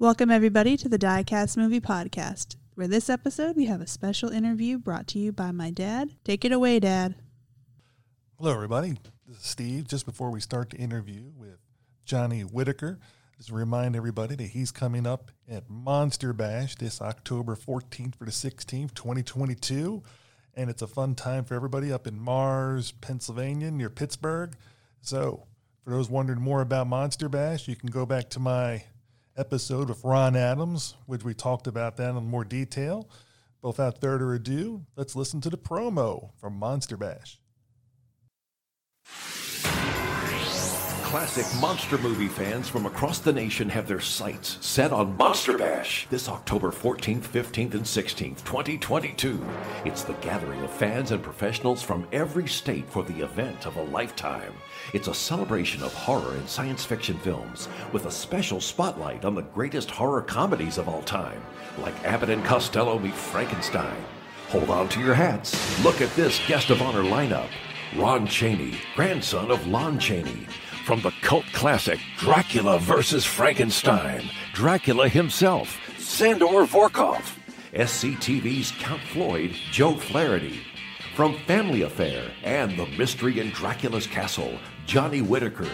Welcome, everybody, to the Diecast Movie Podcast. For this episode, we have a special interview brought to you by my dad. Take it away, Dad. Hello, everybody. This is Steve. Just before we start the interview with Johnny Whitaker, just remind everybody that he's coming up at Monster Bash this October 14th for the 16th, 2022. And it's a fun time for everybody up in Mars, Pennsylvania, near Pittsburgh. So, for those wondering more about Monster Bash, you can go back to my episode with Ron Adams, which we talked about that in more detail. But without further ado, let's listen to the promo from Monster Bash. Classic monster movie fans from across the nation have their sights set on Monster Bash this October 14th, 15th, and 16th, 2022. It's the gathering of fans and professionals from every state for the event of a lifetime. It's a celebration of horror and science fiction films with a special spotlight on the greatest horror comedies of all time, like Abbott and Costello meet Frankenstein. Hold on to your hats. Look at this guest of honor lineup. Ron Chaney, grandson of Lon Chaney. From the cult classic Dracula vs. Frankenstein, Dracula himself, Zandor Vorkov. SCTV's Count Floyd, Joe Flaherty. From Family Affair and The Mystery in Dracula's Castle, Johnny Whitaker.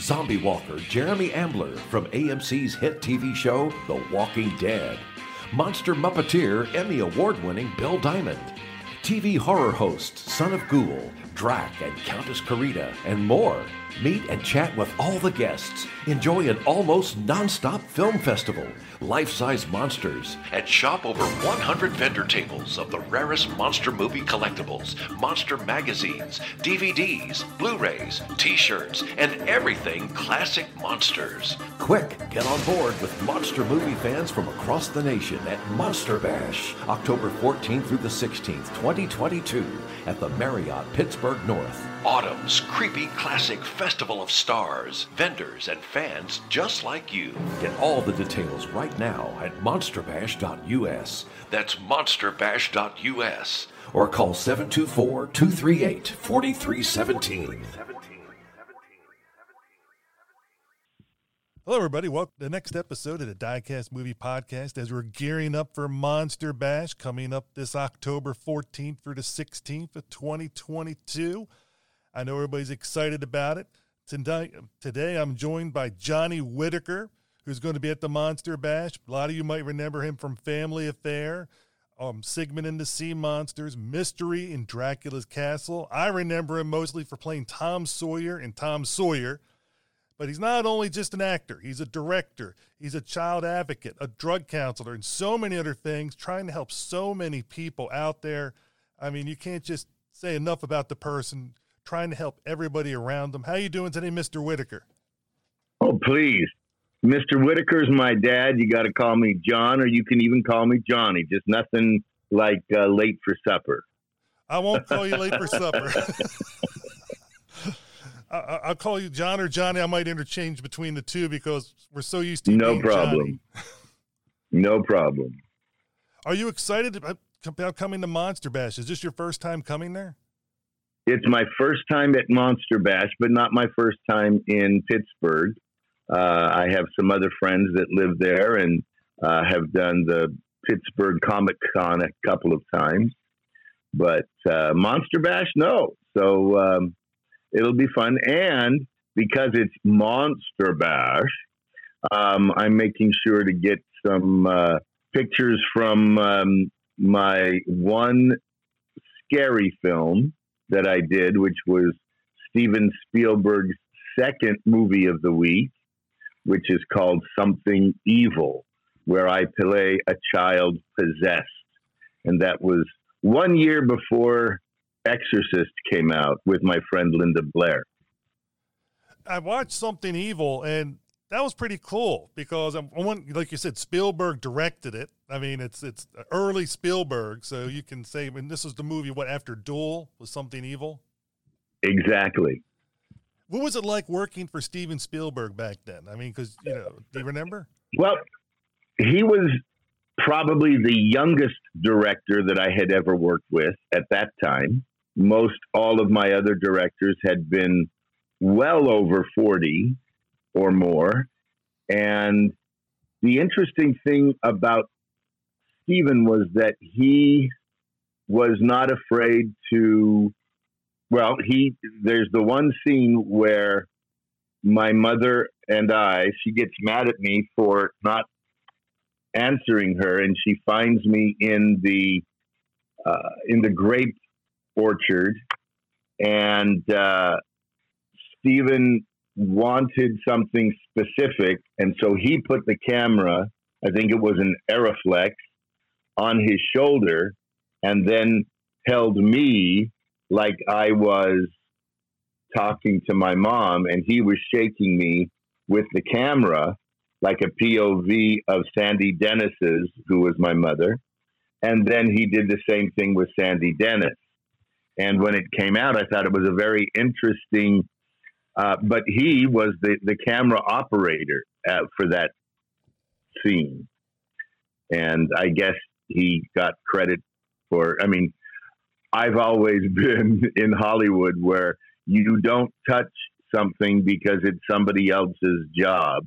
Zombie Walker, Jeremy Ambler from AMC's hit TV show, The Walking Dead. Monster Muppeteer, Emmy Award winning Bill Diamond. TV horror host, Son of Ghoul, Drac and Countess Carita, and more. Meet and chat with all the guests. Enjoy an almost non-stop film festival, life-size monsters, and shop over 100 vendor tables of the rarest monster movie collectibles, monster magazines, DVDs, Blu-rays, t-shirts, and everything classic monsters. Quick, get on board with monster movie fans from across the nation at Monster Bash, October 14th through the 16th, 2022, at the Marriott Pittsburgh North. Autumn's creepy classic festival of stars, vendors, and fans just like you. Get all the details right now at monsterbash.us. That's monsterbash.us. Or call 724 238 4317. Hello, everybody. Welcome to the next episode of the Diecast Movie Podcast as we're gearing up for Monster Bash coming up this October 14th through the 16th of 2022. I know everybody's excited about it. Tonight, today, I'm joined by Johnny Whitaker, who's going to be at the Monster Bash. A lot of you might remember him from Family Affair, um, Sigmund and the Sea Monsters, Mystery in Dracula's Castle. I remember him mostly for playing Tom Sawyer in Tom Sawyer. But he's not only just an actor, he's a director, he's a child advocate, a drug counselor, and so many other things, trying to help so many people out there. I mean, you can't just say enough about the person trying to help everybody around them. How you doing today, Mr. Whitaker? Oh, please. Mr. Whitaker's my dad. You got to call me John, or you can even call me Johnny. Just nothing like uh, late for supper. I won't call you late for supper. I, will call you John or Johnny. I might interchange between the two because we're so used to no problem. no problem. Are you excited about coming to Monster Bash? Is this your first time coming there? It's my first time at Monster Bash, but not my first time in Pittsburgh. Uh, I have some other friends that live there and uh, have done the Pittsburgh Comic Con a couple of times, but uh, Monster Bash, no. So um, it'll be fun, and because it's Monster Bash, um, I'm making sure to get some uh, pictures from um, my one scary film that I did, which was Steven Spielberg's second movie of the week, which is called Something Evil, where I play a child possessed. And that was one year before Exorcist came out with my friend Linda Blair. I watched Something Evil, and that was pretty cool because I'm, like you said, Spielberg directed it. I mean, it's it's early Spielberg, so you can say, I mean, this is the movie what after Duel was Something Evil. Exactly. What was it like working for Steven Spielberg back then? I mean, because you know, do you remember? Well, he was probably the youngest director that I had ever worked with at that time. Most all of my other directors had been well over 40 or more. And the interesting thing about Steven was that he was not afraid to. Well, he there's the one scene where my mother and I, she gets mad at me for not answering her, and she finds me in the uh, in the grape orchard, and uh, Steven wanted something specific, and so he put the camera. I think it was an Arriflex, on his shoulder, and then held me like I was talking to my mom, and he was shaking me with the camera like a POV of Sandy Dennis's, who was my mother. And then he did the same thing with Sandy Dennis. And when it came out, I thought it was a very interesting. Uh, but he was the, the camera operator uh, for that scene. And I guess he got credit for, I mean, I've always been in Hollywood where you don't touch something because it's somebody else's job.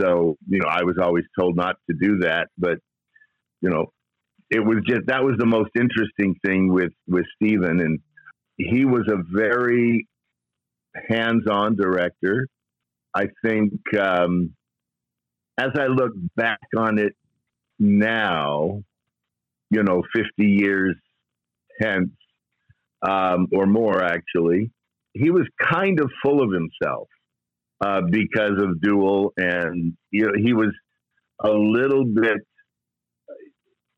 So, you know, I was always told not to do that, but you know, it was just that was the most interesting thing with with Steven and he was a very hands-on director. I think um, as I look back on it now, you know, 50 years hence, um, or more actually, he was kind of full of himself uh, because of Duel, and you know, he was a little bit.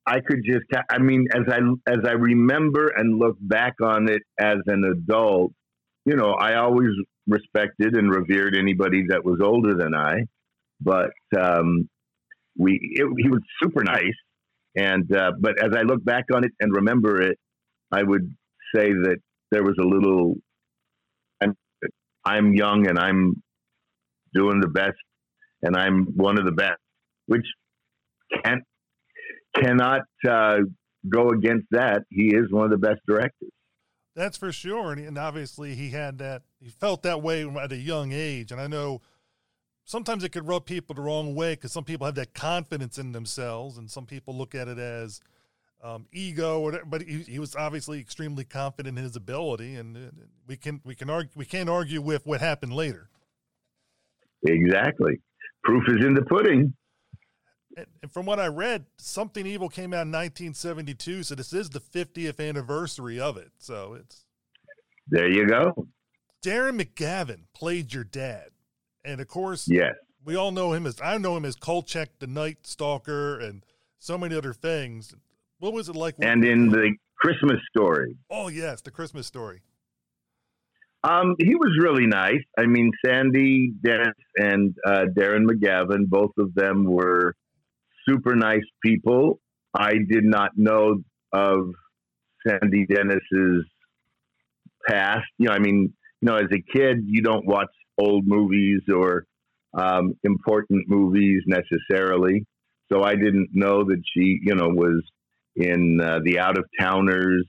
I could just, I mean, as I as I remember and look back on it as an adult, you know, I always respected and revered anybody that was older than I, but um, we it, he was super nice, and uh, but as I look back on it and remember it, I would say that there was a little I'm young and I'm doing the best and I'm one of the best, which can't cannot uh, go against that. He is one of the best directors. That's for sure, and, and obviously he had that. He felt that way at a young age, and I know sometimes it could rub people the wrong way because some people have that confidence in themselves, and some people look at it as um, ego, whatever, but he, he, was obviously extremely confident in his ability, and we can we can argue we can't argue with what happened later. Exactly, proof is in the pudding. And, from what I read, Something Evil came out in 1972, so this is the 50th anniversary of it. So it's there. You go. Darren McGavin played your dad, and of course, yes, we all know him as I know him as Kolchak the Night Stalker, and so many other things. What was it like? And in the Christmas story. Oh yes, the Christmas story. Um, he was really nice. I mean, Sandy Dennis and uh, Darren McGavin, both of them were super nice people. I did not know of Sandy Dennis's past. You know, I mean, you know, as a kid, you don't watch old movies or um, important movies necessarily. So I didn't know that she, you know, was in uh, the Out of Towners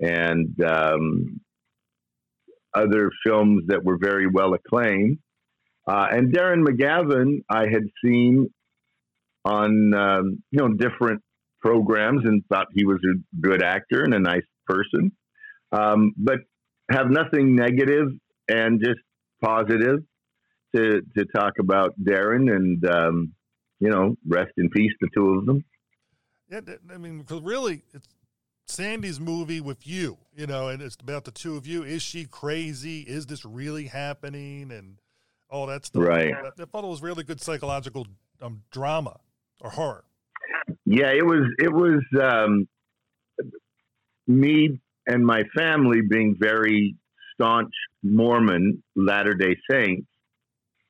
and um, other films that were very well acclaimed. Uh, and Darren McGavin, I had seen on um, you know different programs and thought he was a good actor and a nice person, um, but have nothing negative and just positive to to talk about Darren and um, you know rest in peace the two of them. Yeah, I mean, because really, it's Sandy's movie with you, you know, and it's about the two of you. Is she crazy? Is this really happening? And all that stuff. Right. Thought it was really good psychological um, drama or horror. Yeah, it was. It was um, me and my family being very staunch Mormon Latter Day Saints.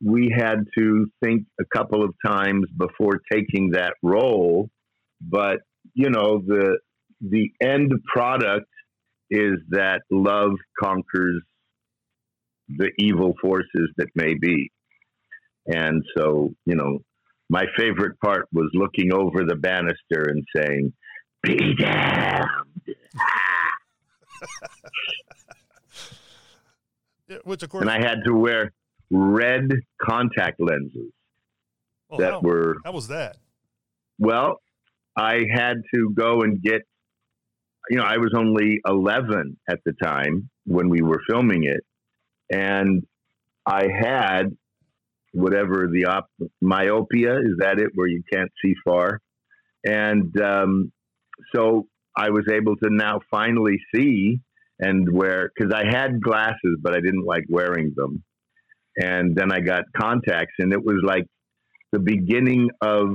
We had to think a couple of times before taking that role but you know the the end product is that love conquers the evil forces that may be. And so, you know, my favorite part was looking over the banister and saying, Be damned. Which, of course. And I had to wear red contact lenses. Well, that how, were how was that? well. I had to go and get. You know, I was only 11 at the time when we were filming it, and I had whatever the op- myopia is that it where you can't see far, and um, so I was able to now finally see and wear because I had glasses, but I didn't like wearing them. And then I got contacts, and it was like the beginning of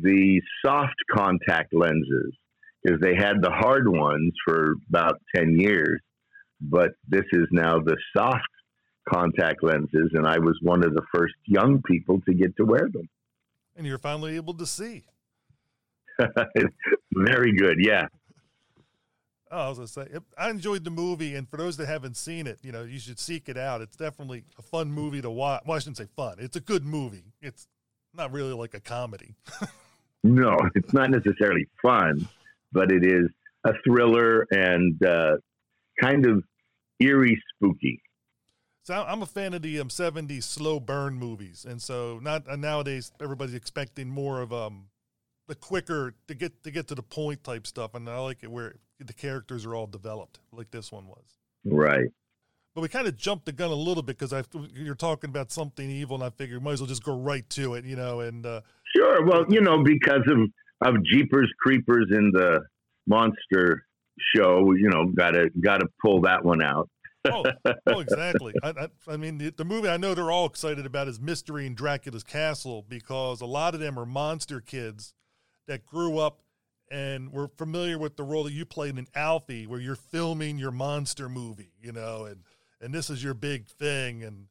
the soft contact lenses because they had the hard ones for about 10 years, but this is now the soft contact lenses, and I was one of the first young people to get to wear them. And you're finally able to see. Very good, yeah. Oh, I was gonna say, I enjoyed the movie, and for those that haven't seen it, you know, you should seek it out. It's definitely a fun movie to watch. Well, I shouldn't say fun. It's a good movie. It's not really like a comedy. No, it's not necessarily fun, but it is a thriller and uh, kind of eerie, spooky. So I'm a fan of the um, 70s slow burn movies, and so not uh, nowadays everybody's expecting more of um the quicker to get to get to the point type stuff, and I like it where the characters are all developed, like this one was. Right. But we kind of jumped the gun a little bit because I you're talking about something evil, and I figured might as well just go right to it, you know. And uh, Sure. Well, you know, because of of Jeepers Creepers in the monster show, you know, gotta gotta pull that one out. Oh, oh, exactly. I, I, I mean, the, the movie I know they're all excited about is Mystery in Dracula's Castle because a lot of them are monster kids that grew up and were familiar with the role that you played in Alfie, where you're filming your monster movie, you know, and and this is your big thing, and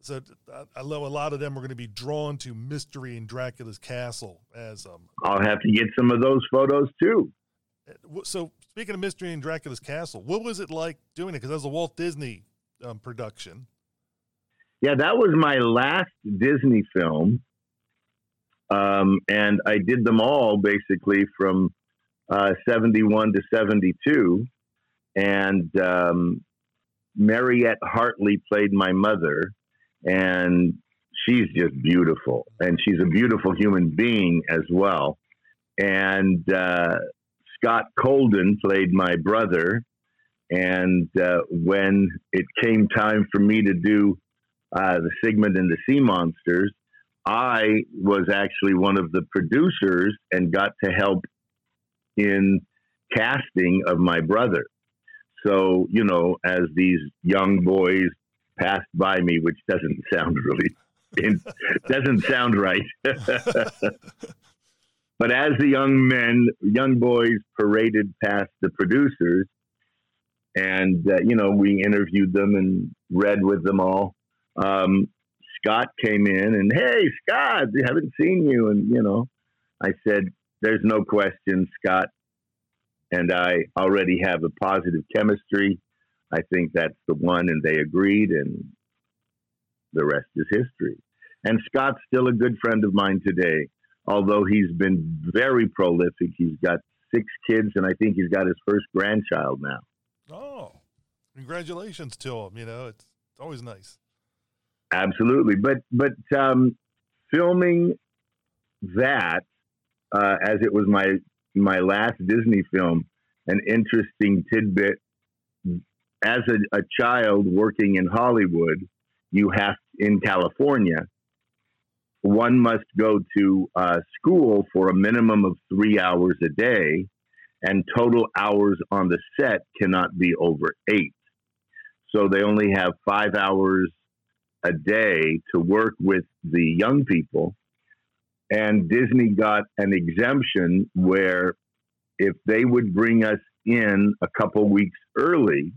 so I, I know a lot of them are going to be drawn to Mystery in Dracula's Castle as um. I'll have to get some of those photos too. So speaking of Mystery in Dracula's Castle, what was it like doing it? Because that was a Walt Disney um, production. Yeah, that was my last Disney film. Um, and I did them all basically from uh, 71 to 72. And um, Mariette Hartley played my mother, and she's just beautiful. And she's a beautiful human being as well. And uh, Scott Kolden played my brother. And uh, when it came time for me to do uh, the Sigmund and the Sea Monsters, I was actually one of the producers and got to help in casting of my brother. So, you know, as these young boys passed by me, which doesn't sound really, doesn't sound right. but as the young men, young boys paraded past the producers, and, uh, you know, we interviewed them and read with them all. Um, Scott came in and, hey, Scott, I haven't seen you. And, you know, I said, there's no question, Scott and I already have a positive chemistry. I think that's the one, and they agreed, and the rest is history. And Scott's still a good friend of mine today, although he's been very prolific. He's got six kids, and I think he's got his first grandchild now. Oh, congratulations to him! You know, it's always nice. Absolutely, but but um, filming that uh, as it was my my last Disney film, an interesting tidbit. As a, a child working in Hollywood, you have in California, one must go to uh, school for a minimum of three hours a day, and total hours on the set cannot be over eight. So they only have five hours a day to work with the young people and Disney got an exemption where if they would bring us in a couple weeks early,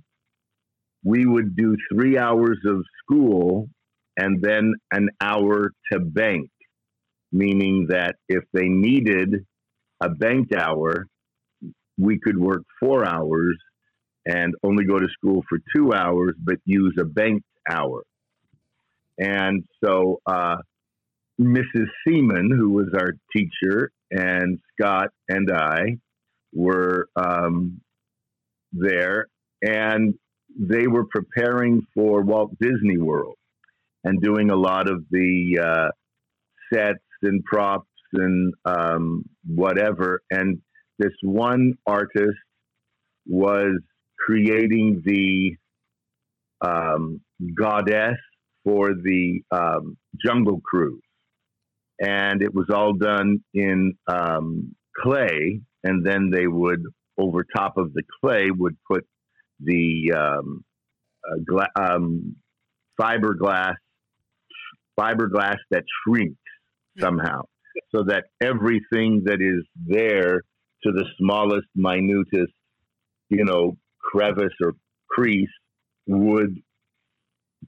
we would do three hours of school and then an hour to bank, meaning that if they needed a banked hour, we could work four hours and only go to school for two hours, but use a banked hour. And so uh, Mrs. Seaman, who was our teacher, and Scott and I were um, there, and they were preparing for Walt Disney World and doing a lot of the uh, sets and props and um, whatever. And this one artist was creating the um, goddess for the um, Jungle Cruise. And it was all done in um, clay, and then they would, over top of the clay, would put the um, uh, gla- um, fiberglass fiberglass that shrinks somehow, so that everything that is there to the smallest, minutest, you know, crevice or crease would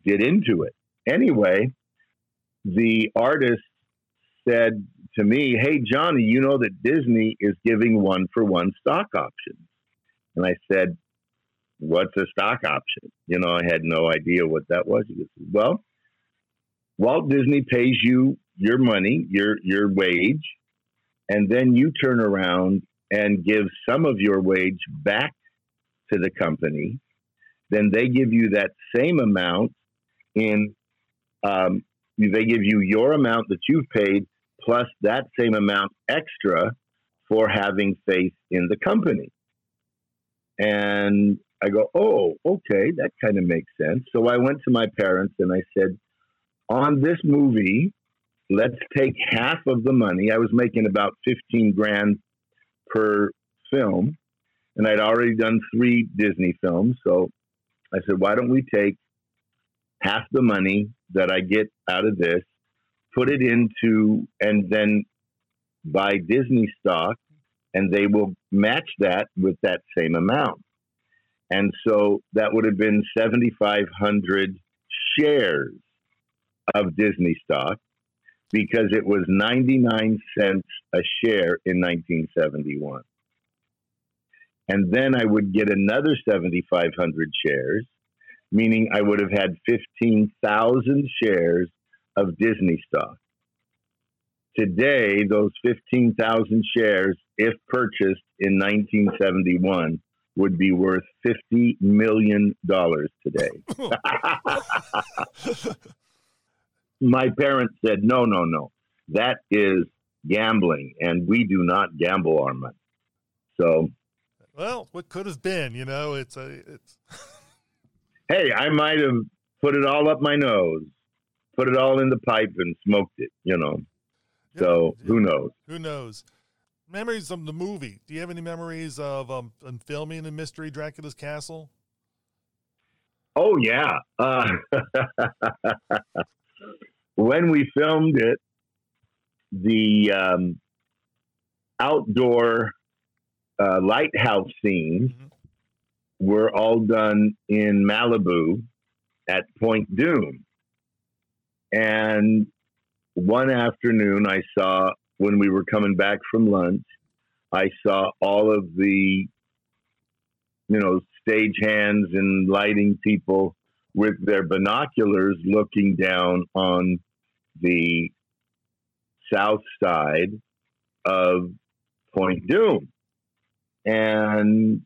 get into it. Anyway, the artist said to me, Hey, Johnny, you know that Disney is giving one for one stock options. And I said, What's a stock option? You know, I had no idea what that was. He said, Well, Walt Disney pays you your money, your your wage, and then you turn around and give some of your wage back to the company. Then they give you that same amount in um, they give you your amount that you've paid plus that same amount extra for having faith in the company. And I go, oh, okay, that kind of makes sense. So I went to my parents and I said, on this movie, let's take half of the money. I was making about 15 grand per film, and I'd already done three Disney films. So I said, why don't we take half the money that I get out of this, put it into, and then buy Disney stock, and they will match that with that same amount. And so that would have been 7,500 shares of Disney stock because it was 99 cents a share in 1971. And then I would get another 7,500 shares, meaning I would have had 15,000 shares of Disney stock. Today, those 15,000 shares, if purchased in 1971, would be worth $50 million today. my parents said, no, no, no, that is gambling, and we do not gamble our money. So, well, what could have been, you know, it's a, it's. hey, I might have put it all up my nose, put it all in the pipe, and smoked it, you know. Yeah, so yeah. who knows? Who knows? Memories of the movie. Do you have any memories of um, filming the Mystery Dracula's Castle? Oh yeah. Uh, when we filmed it, the um, outdoor uh, lighthouse scenes mm-hmm. were all done in Malibu at Point Dume. And one afternoon, I saw when we were coming back from lunch, I saw all of the, you know, stage hands and lighting people with their binoculars looking down on the south side of Point Dume. And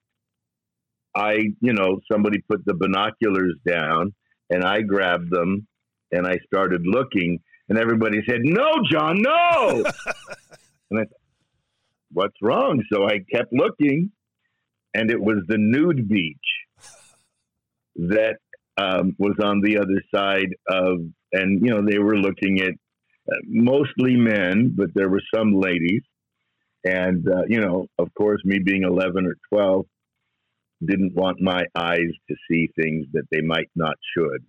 I, you know, somebody put the binoculars down and I grabbed them and I started looking and everybody said, No, John, no. and I What's wrong? So I kept looking and it was the nude beach that um, was on the other side of, and you know they were looking at uh, mostly men, but there were some ladies, and uh, you know, of course, me being eleven or twelve, didn't want my eyes to see things that they might not should.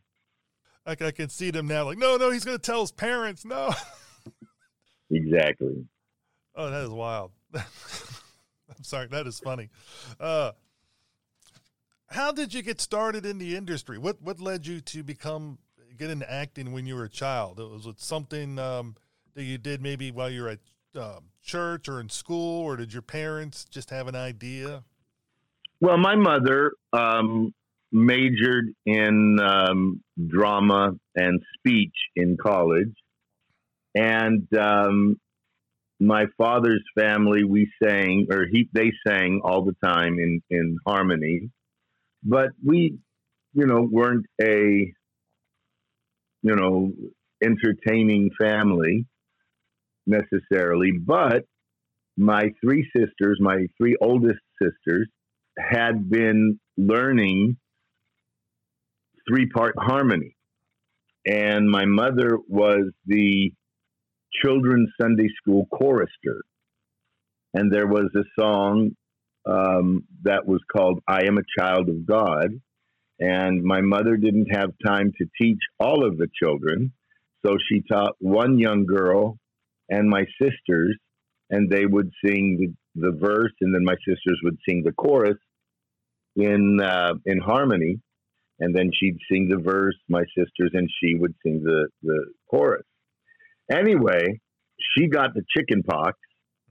Like I can see them now, like no, no, he's going to tell his parents, no. exactly. Oh, that is wild. I'm sorry, that is funny. Uh, how did you get started in the industry? What what led you to become get into acting when you were a child? It was it something um, that you did maybe while you were at um, church or in school, or did your parents just have an idea? Well, my mother um, majored in um, drama and speech in college, and um, my father's family we sang or he they sang all the time in in harmony but we, you know, weren't a, you know, entertaining family. necessarily, but my three sisters, my three oldest sisters, had been learning three part harmony. And my mother was the children's Sunday school chorister. And there was a song um, that was called I Am a Child of God. And my mother didn't have time to teach all of the children. So she taught one young girl and my sisters, and they would sing the, the verse, and then my sisters would sing the chorus in uh, in harmony, and then she'd sing the verse, my sisters, and she would sing the the chorus. Anyway, she got the chicken pox,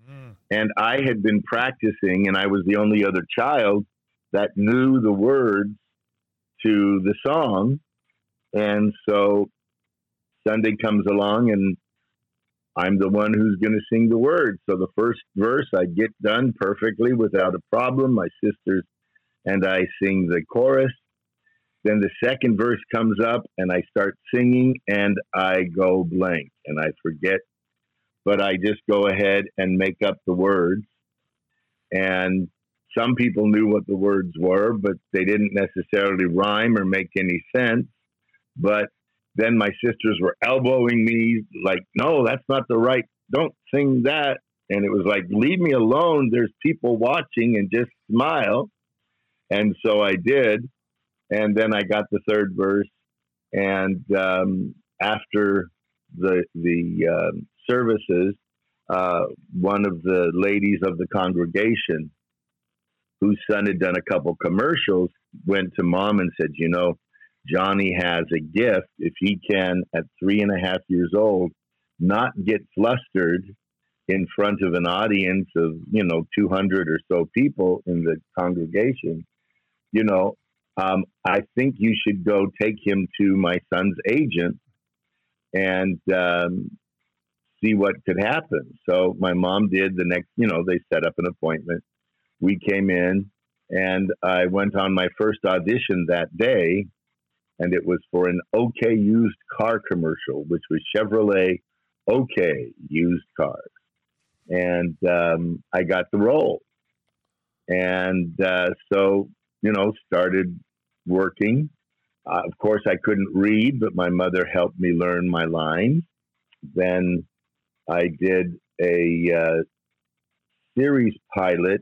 mm. and I had been practicing, and I was the only other child that knew the words to the song, and so Sunday comes along, and I'm the one who's going to sing the words. So the first verse I get done perfectly without a problem. My sisters and I sing the chorus. Then the second verse comes up and I start singing and I go blank and I forget, but I just go ahead and make up the words. And some people knew what the words were, but they didn't necessarily rhyme or make any sense. But then my sisters were elbowing me, like, no, that's not the right, don't sing that. And it was like, leave me alone. There's people watching and just smile. And so I did. And then I got the third verse. And um, after the, the uh, services, uh, one of the ladies of the congregation, whose son had done a couple commercials, went to mom and said, You know, Johnny has a gift. If he can, at three and a half years old, not get flustered in front of an audience of, you know, 200 or so people in the congregation, you know, um, I think you should go take him to my son's agent and um, see what could happen. So my mom did the next, you know, they set up an appointment. We came in and I went on my first audition that day and it was for an OK used car commercial, which was Chevrolet OK used cars. And um, I got the role. And uh, so, you know, started working. Uh, of course, I couldn't read, but my mother helped me learn my lines. Then I did a uh, series pilot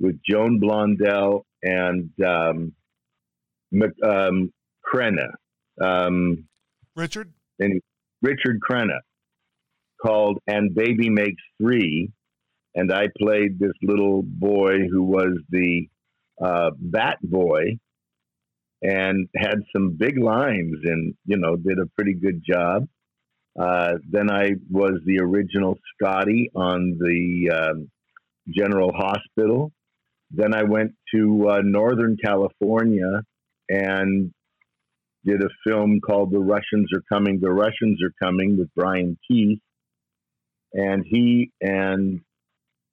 with Joan Blondell and um, um, Crenna. Um, Richard? And Richard Crenna called And Baby Makes Three. And I played this little boy who was the uh, Bat Boy and had some big lines and, you know, did a pretty good job. Uh, then I was the original Scotty on the um, General Hospital. Then I went to uh, Northern California and did a film called The Russians Are Coming, The Russians Are Coming with Brian Keith. And he and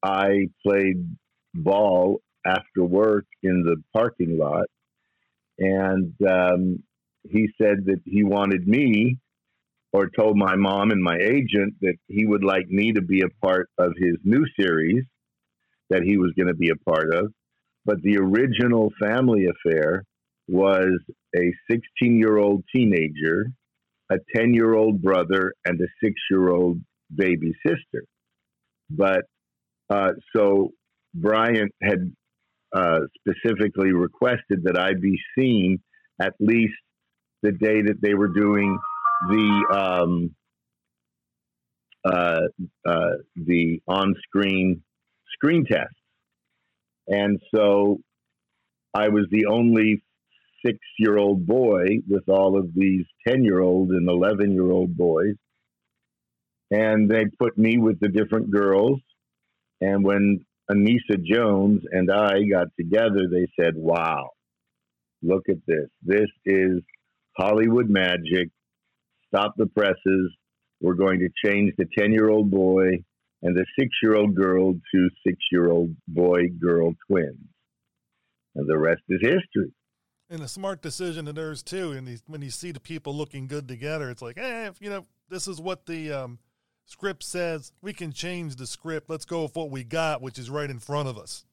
I played ball after work in the parking lot. And um, he said that he wanted me, or told my mom and my agent that he would like me to be a part of his new series that he was going to be a part of. But the original family affair was a 16 year old teenager, a 10 year old brother, and a six year old baby sister. But uh, so Brian had uh, specifically requested that I be seen at least the day that they were doing the um, uh, uh the on screen screen test. And so I was the only six year old boy with all of these 10 year old and 11 year old boys. And they put me with the different girls. And when Anissa Jones and I got together, they said, wow, look at this. This is Hollywood magic. Stop the presses. We're going to change the 10 year old boy and the six year old girl to six year old boy girl twins. And the rest is history and a smart decision of theirs too. And when you see the people looking good together, it's like, eh, you know, this is what the um, script says we can change the script. Let's go with what we got, which is right in front of us.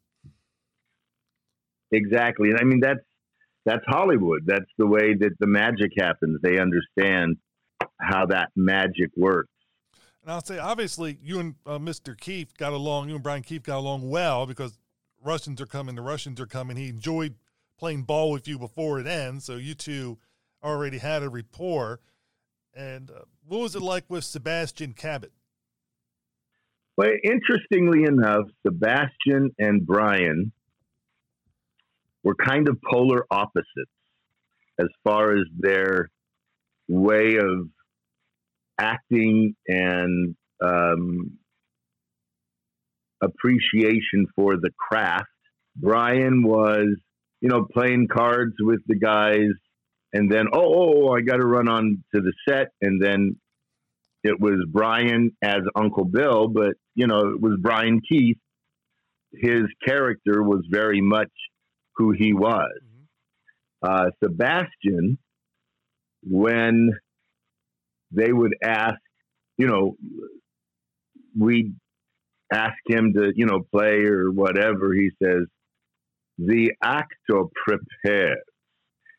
Exactly. And I mean, that's, that's Hollywood. That's the way that the magic happens. They understand how that magic works. And I'll say, obviously, you and uh, Mr. Keith got along. You and Brian Keith got along well because Russians are coming. The Russians are coming. He enjoyed playing ball with you before it ends, so you two already had a rapport. And uh, what was it like with Sebastian Cabot? Well, interestingly enough, Sebastian and Brian were kind of polar opposites as far as their way of acting and um, appreciation for the craft. Brian was, you know, playing cards with the guys, and then oh, oh, oh I got to run on to the set, and then it was Brian as Uncle Bill, but you know, it was Brian Keith. His character was very much who he was. Mm-hmm. Uh, Sebastian, when they would ask, you know, we ask him to, you know, play or whatever, he says, the actor prepares.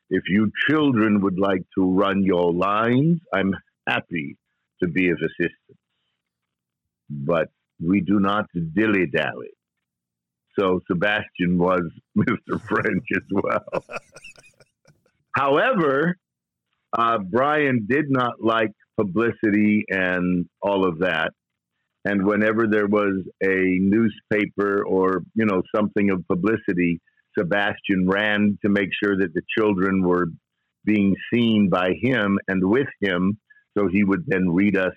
If you children would like to run your lines, I'm happy to be of assistance. But we do not dilly dally. So Sebastian was Mr. French as well. However, uh, Brian did not like publicity and all of that. And whenever there was a newspaper or, you know, something of publicity, Sebastian ran to make sure that the children were being seen by him and with him. So he would then read us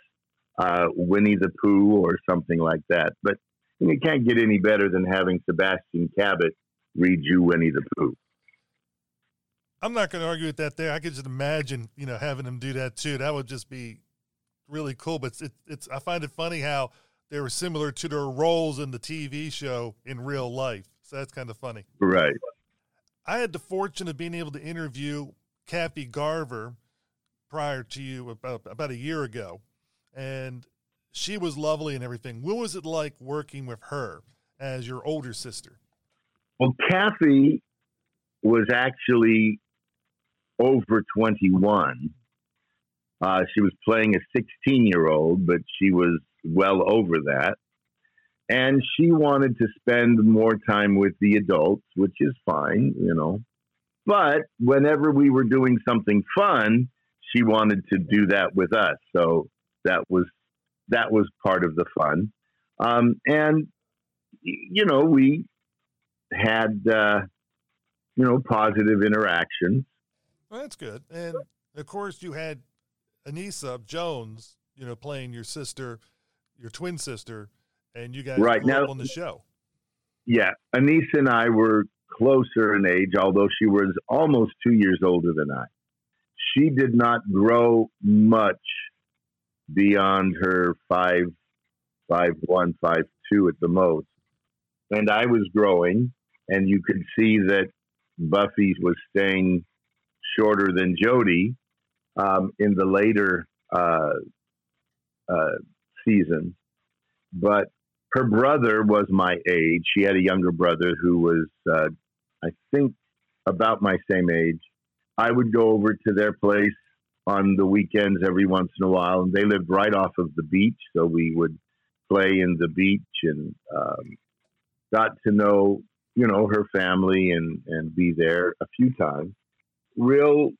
uh, Winnie the Pooh or something like that. But you can't get any better than having Sebastian Cabot read you Winnie the Pooh. I'm not going to argue with that there. I could just imagine, you know, having him do that too. That would just be really cool. But it's, it's I find it funny how they were similar to their roles in the TV show in real life. So that's kind of funny. Right. I had the fortune of being able to interview Kathy Garver prior to you about about a year ago, and she was lovely and everything. What was it like working with her as your older sister? Well, Kathy was actually over 21. Uh, she was playing a 16 year old, but she was well over that. And she wanted to spend more time with the adults, which is fine, you know. But whenever we were doing something fun, she wanted to do that with us. So that was that was part of the fun. Um, and you know, we had uh, you know positive interactions. Well, that's good. And of course, you had Anissa Jones, you know, playing your sister, your twin sister, and you guys right now on the show. Yeah, Anissa and I were closer in age, although she was almost two years older than I. She did not grow much beyond her five, five one, five two at the most, and I was growing, and you could see that Buffy was staying shorter than Jody um, in the later uh, uh, seasons. But her brother was my age. She had a younger brother who was, uh, I think, about my same age. I would go over to their place on the weekends every once in a while, and they lived right off of the beach, so we would play in the beach and um, got to know, you know, her family and and be there a few times real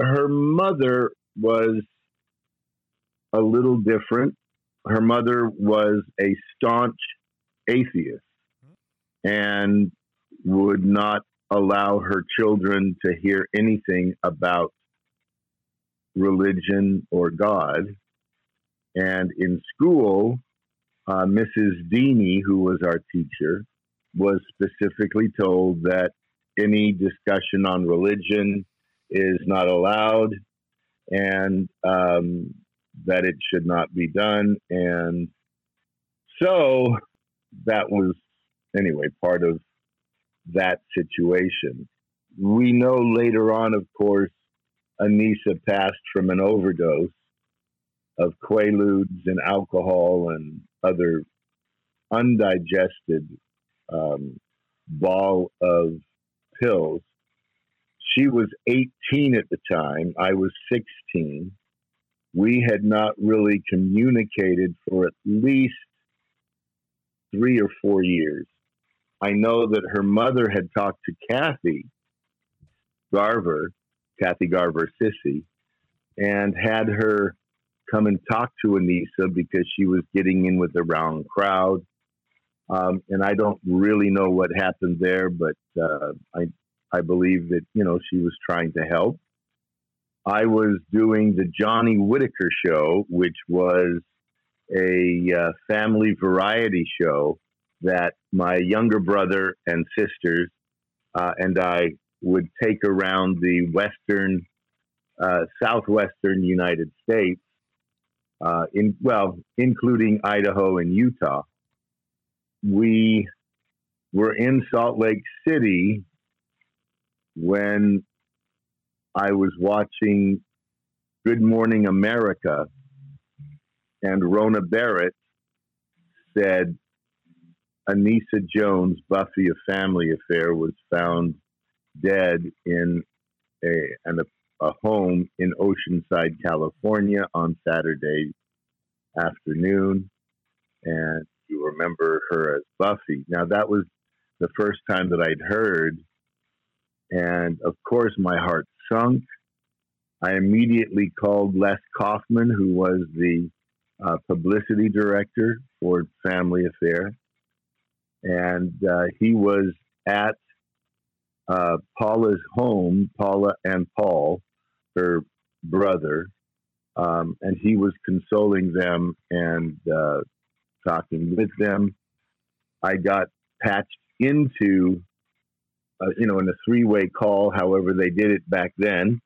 her mother was a little different. Her mother was a staunch atheist and would not allow her children to hear anything about religion or God. And in school, uh, Mrs. Deeney, who was our teacher, was specifically told that any discussion on religion is not allowed and um, that it should not be done. And so that was, anyway, part of that situation. We know later on, of course, Anissa passed from an overdose. of quaaludes and alcohol and other undigested um, ball of pills. She was 18 at the time. I was 16. We had not really communicated for at least three or four years. I know that her mother had talked to Kathy Garver, Kathy Garver Cissy, and had her come and talk to Anissa because she was getting in with the wrong crowd. Um, and I don't really know what happened there, but uh, I I believe that you know she was trying to help. I was doing the Johnny Whitaker show, which was a uh, family variety show that my younger brother and sisters uh, and I would take around the western, uh, southwestern United States, uh, in well, including Idaho and Utah. We were in Salt Lake City when I was watching Good Morning America, and Rona Barrett said Anissa Jones, Buffy, a family affair, was found dead in a, an, a home in Oceanside, California on Saturday afternoon. And you remember her as Buffy. Now, that was the first time that I'd heard. And of course, my heart sunk. I immediately called Les Kaufman, who was the uh, publicity director for Family Affair and uh, he was at uh, Paula's home, Paula and Paul, her brother, um, and he was consoling them and uh, talking with them. I got patched into, uh, you know, in a three-way call, however they did it back then,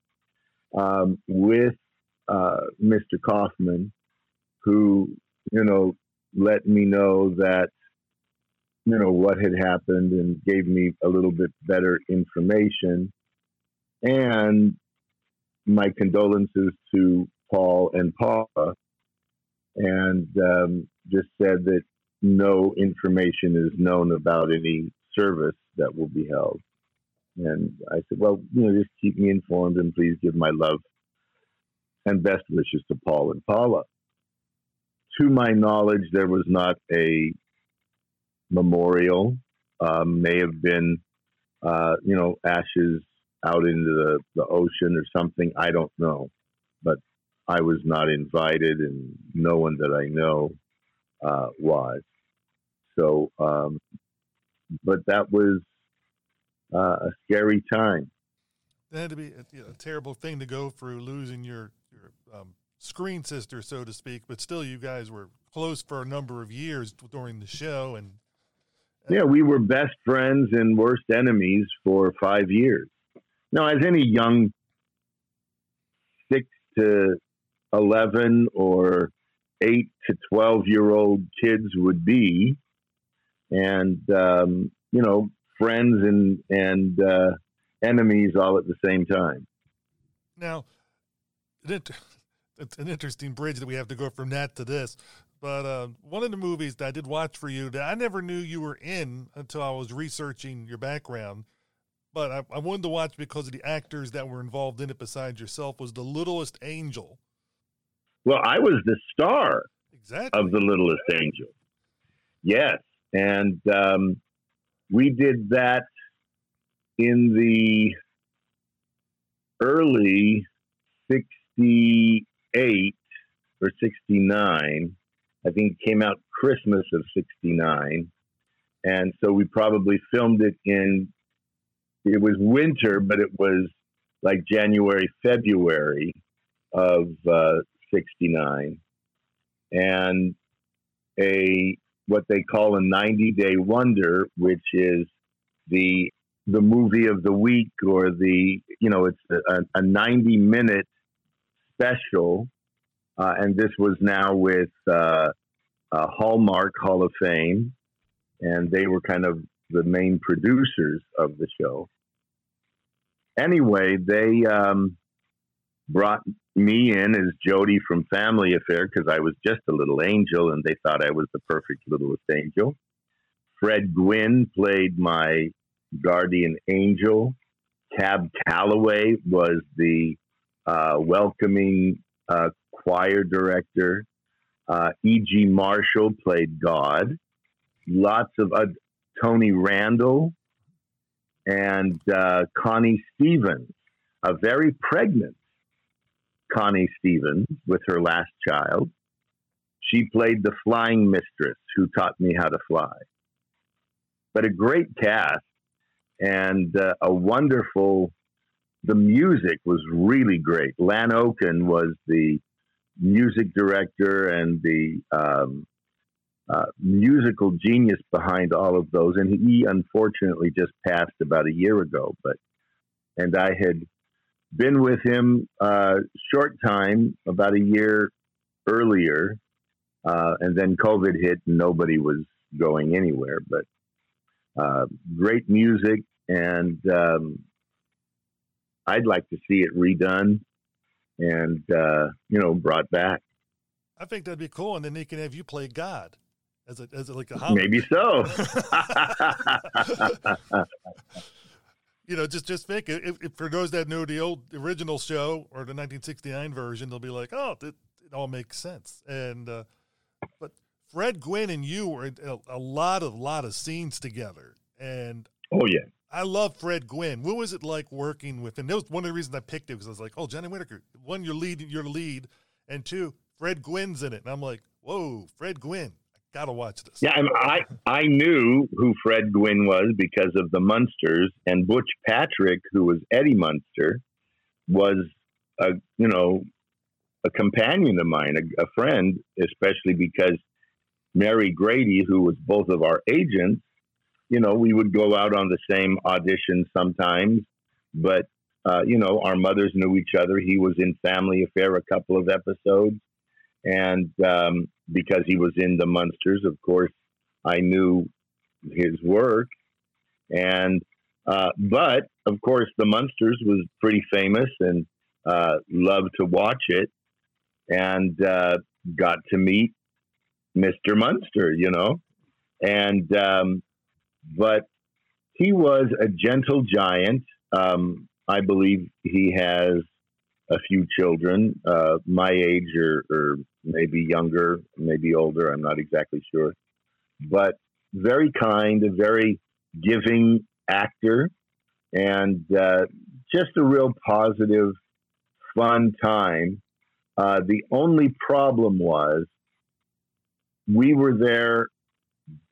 um, with uh, Mr. Kaufman, who, you know, let me know that you know what had happened and gave me a little bit better information and my condolences to paul and paula and um, just said that no information is known about any service that will be held and i said well you know just keep me informed and please give my love and best wishes to paul and paula to my knowledge there was not a memorial. Um, may have been, uh, you know, ashes out into the, the ocean or something. I don't know. I was not invited, and no one that I know uh, was. So, um, but that was uh, a scary time. That had to be a, you know, a, terrible thing to go through, losing your your um, screen sister, so to speak. But still, you guys were close for a number of years during the show, and yeah, we were best friends and worst enemies for five years. Now, as any young six to 11 or eight to 12 year old kids would be, and, um, you know, friends and, and uh, enemies all at the same time. Now, it's an interesting bridge that we have to go from that to this. But uh, one of the movies that I did watch for you that I never knew you were in until I was researching your background, but I, I wanted to watch because of the actors that were involved in it besides yourself, was The Littlest Angel. Well, I was the star exactly. of The Littlest Angel. Yes. And um, we did that in the early 68 or 69 I think it came out Christmas of '69, and so we probably filmed it in. It was winter, but it was like January, February of '69, uh, and a what they call a 90 day wonder, which is the the movie of the week or the you know it's a, a 90 minute special. Uh, and this was now with uh, uh, Hallmark Hall of Fame, and they were kind of the main producers of the show. Anyway, they um, brought me in as Jody from Family Affair because I was just a little angel and they thought I was the perfect littlest angel. Fred Gwynne played my guardian angel. Cab Calloway was the uh, welcoming uh, choir director. Uh, E.G. Marshall played God. Lots of Tony Randall and uh, Connie Stevens, a very pregnant Connie Stevens with her last child. She played the flying mistress who taught me how to fly. But a great cast and uh, a wonderful. The music was really great. Lan O'Kun was the music director and the um, uh, musical genius behind all of those. And he unfortunately just passed about a year ago. But and I had been with him a uh, short time, about a year earlier, uh, and then COVID hit and nobody was going anywhere. But uh, great music, and um, I'd like to see it redone and uh, you know brought back. I think that'd be cool, and then they can have you play God as a as a, like a maybe so. you know, just just think if, if, for those that know the old original show or the 1969 version, they'll be like, oh, it, it all makes sense. And uh, but Fred Gwynne and you were in a, a, lot of lot of scenes together, and oh yeah, I love Fred Gwynne. What was it like working with? And that was one of the reasons I picked it because I was like, oh, Johnny Whitaker, one, your lead, your lead, and two, Fred Gwynne's in it, and I'm like, whoa, Fred Gwynne. Gotta watch this. Yeah, I I knew who Fred Gwynne was because of the Munsters, and Butch Patrick, who was Eddie Munster, was a you know a companion of mine, a, a friend, especially because Mary Grady, who was both of our agents, you know, we would go out on the same audition sometimes, but uh, you know, our mothers knew each other. He was in Family Affair a couple of episodes, and um, because he was in the Munsters, of course, I knew his work. And uh, but of course, the Munsters was pretty famous and uh, loved to watch it, and uh, got to meet Mr. Munster, you know, and um, but he was a gentle giant. Um, I believe he has a few children, uh, my age or, or maybe younger, maybe older. I'm not exactly sure, but very kind, a very giving actor, and uh, just a real positive, fun time. Uh, the only problem was we were there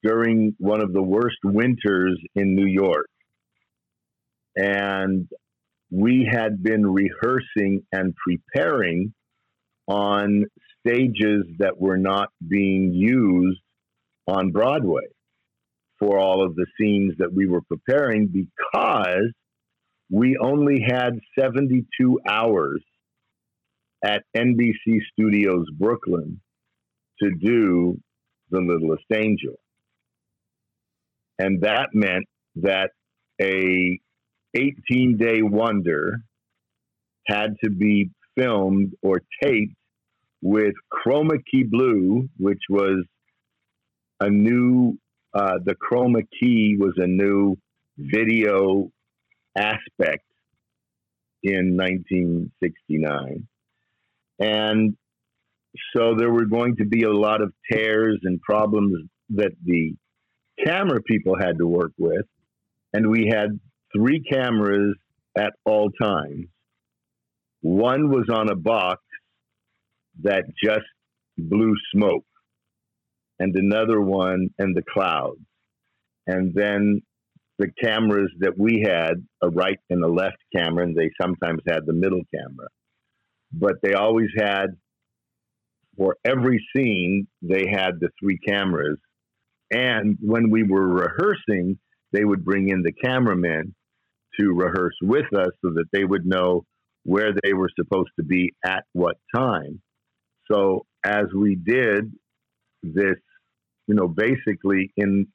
during one of the worst winters in New York. And we had been rehearsing and preparing on stages that were not being used on Broadway for all of the scenes that we were preparing because we only had 72 hours at NBC Studios Brooklyn to do The Littlest Angel. And that meant that a 18 day wonder had to be filmed or taped with chroma key blue, which was a new, uh, the chroma key was a new video aspect in 1969. And so there were going to be a lot of tears and problems that the camera people had to work with. And we had three cameras at all times. One was on a box that just blew smoke, and another one in the clouds. And then the cameras that we had, a right and a left camera, and they sometimes had the middle camera. But they always had, for every scene, they had the three cameras. And when we were rehearsing, they would bring in the cameramen to rehearse with us so that they would know where they were supposed to be at what time. So as we did this, you know, basically in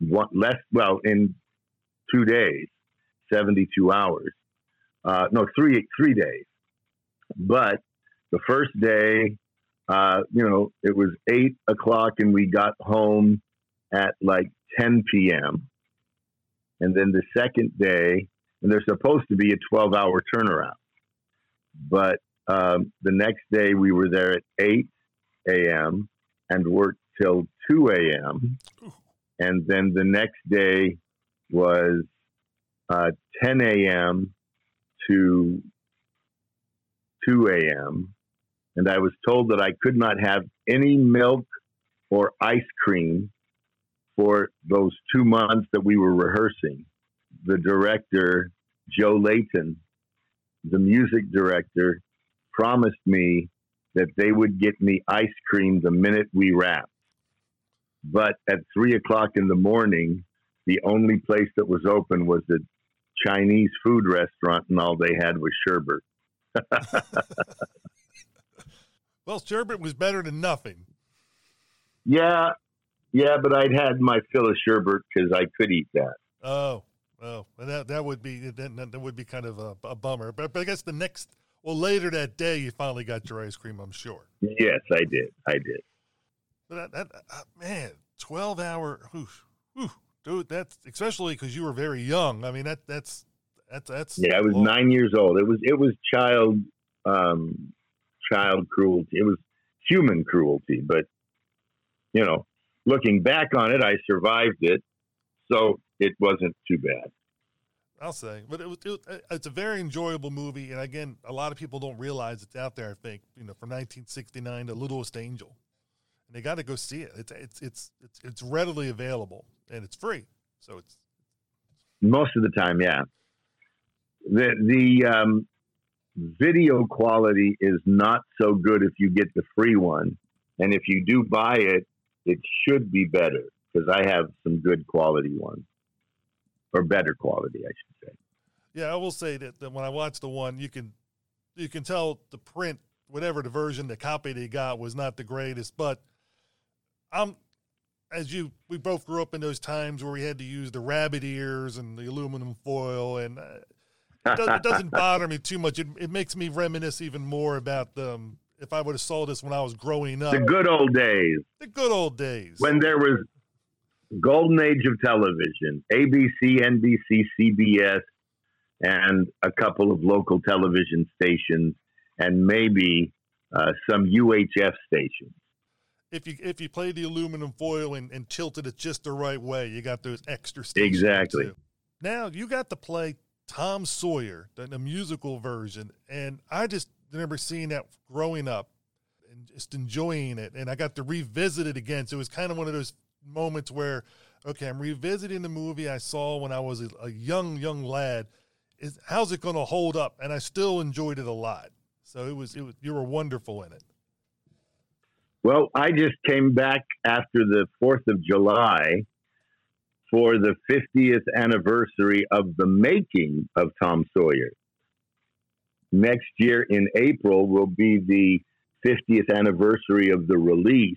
one less, well, in two days, 72 hours, uh, no, three, three days, But the first day, uh, you know, it was eight o'clock and we got home at like 10 p.m. And then the second day, and there's supposed to be a 12 hour turnaround. But um, the next day we were there at 8 a.m. and worked till 2 a.m. And then the next day was uh, 10 a.m. to 2 a.m. And I was told that I could not have any milk or ice cream for those two months that we were rehearsing. The director, Joe Layton, the music director, promised me that they would get me ice cream the minute we wrapped. But at three o'clock in the morning, the only place that was open was the Chinese food restaurant, and all they had was sherbet. well, sherbet was better than nothing. Yeah, yeah, but I'd had my fill of sherbet because I could eat that. Oh, oh, that that would be that, that would be kind of a, a bummer. But, but I guess the next, well, later that day, you finally got your ice cream. I'm sure. Yes, I did. I did. But that, that uh, man, twelve hour, whew, whew, dude. That's especially because you were very young. I mean, that that's that's that's. Yeah, I was nine years old. It was it was child um, child cruelty. It was human cruelty, but you know, looking back on it, I survived it, so it wasn't too bad. I'll say, but it was, it, it's a very enjoyable movie, and again, a lot of people don't realize it's out there. I think you know, from 1969 to Littlest Angel, and they got to go see it. It's it's it's it's it's readily available and it's free, so it's most of the time, yeah. The the um, video quality is not so good if you get the free one, and if you do buy it, it should be better because I have some good quality ones or better quality, I should say. Yeah, I will say that, that when I watched the one, you can you can tell the print, whatever the version, the copy they got was not the greatest. But I'm as you we both grew up in those times where we had to use the rabbit ears and the aluminum foil, and uh, it, does, it, doesn't bother me too much. It, it makes me reminisce even more about them if I would have saw this when I was growing up. The good old days. The good old days. When there was golden age of television, ABC, NBC, CBS, and a couple of local television stations, and maybe uh, some UHF stations. If you if you play the aluminum foil and, and tilted it just the right way, you got those extra stations. Exactly. Too. Now you got to play Tom Sawyer, the, the musical version, and I just remember seeing that growing up and just enjoying it. And I got to revisit it again. So it was kind of one of those moments where, okay, I'm revisiting the movie I saw when I was a, young, young lad. Is how's it going to hold up? And I still enjoyed it a lot. So it was, it was, you were wonderful in it. Well, I just came back after the 4th of July for the 50th anniversary of the making of Tom Sawyer next year in April will be the 50th anniversary of the release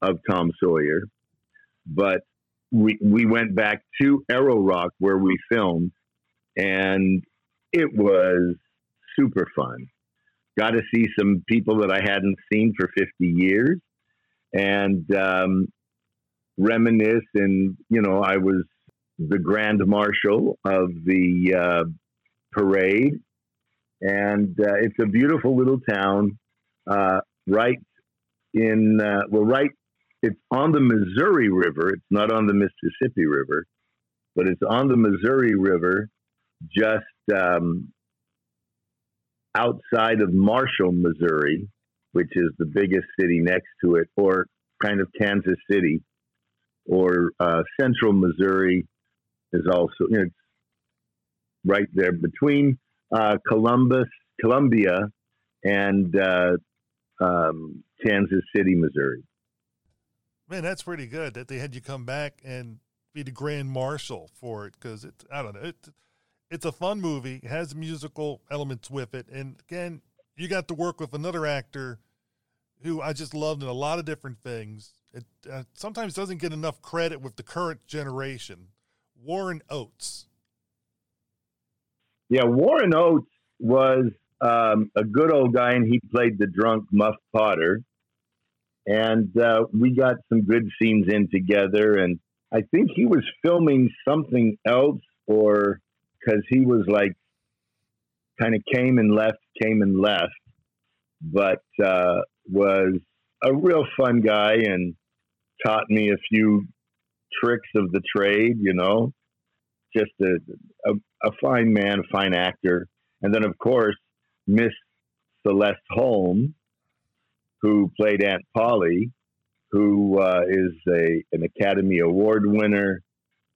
of Tom Sawyer. But we, we went back to Arrow Rock where we filmed, and it was super fun. Got to see some people that I hadn't seen for 50 years and um, reminisce. And, you know, I was the grand marshal of the uh, parade and uh, it's a beautiful little town, uh, right in uh, well, right. It's on the Missouri River. It's not on the Mississippi River, but it's on the Missouri River, just um, outside of Marshall, Missouri, which is the biggest city next to it, or kind of Kansas City, or uh, Central Missouri is also you know, it's right there between uh, Columbus, Columbia, and uh, um, Kansas City, Missouri. Man, that's pretty good that they had you come back and be the grand marshal for it because it. I don't know. It, it's a fun movie. It has musical elements with it, and again, you got to work with another actor who I just loved in a lot of different things. It uh, sometimes doesn't get enough credit with the current generation. Warren Oates. Yeah, Warren Oates was um, a good old guy, and he played the drunk Muff Potter. And uh, we got some good scenes in together. And I think he was filming something else, or because he was like kind of came and left, came and left, but uh, was a real fun guy and taught me a few tricks of the trade, you know, just a, a, a fine man, a fine actor. And then, of course, Miss Celeste Holm, who played Aunt Polly, who uh, is a an Academy Award winner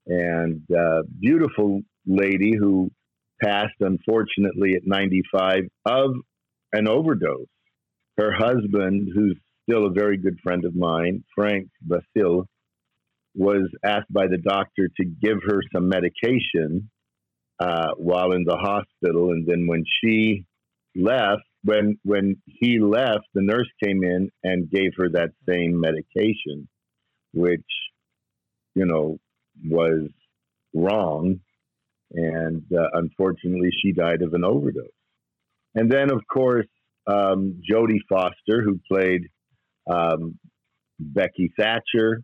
and uh, beautiful lady who passed unfortunately at 95 of an overdose. Her husband, who's still a very good friend of mine, Frank Basile, was asked by the doctor to give her some medication uh, while in the hospital, and then when she left, when when he left, the nurse came in and gave her that same medication, which you know was wrong, and uh, unfortunately, she died of an overdose. And then, of course, um, Jodie Foster, who played um, Becky Thatcher.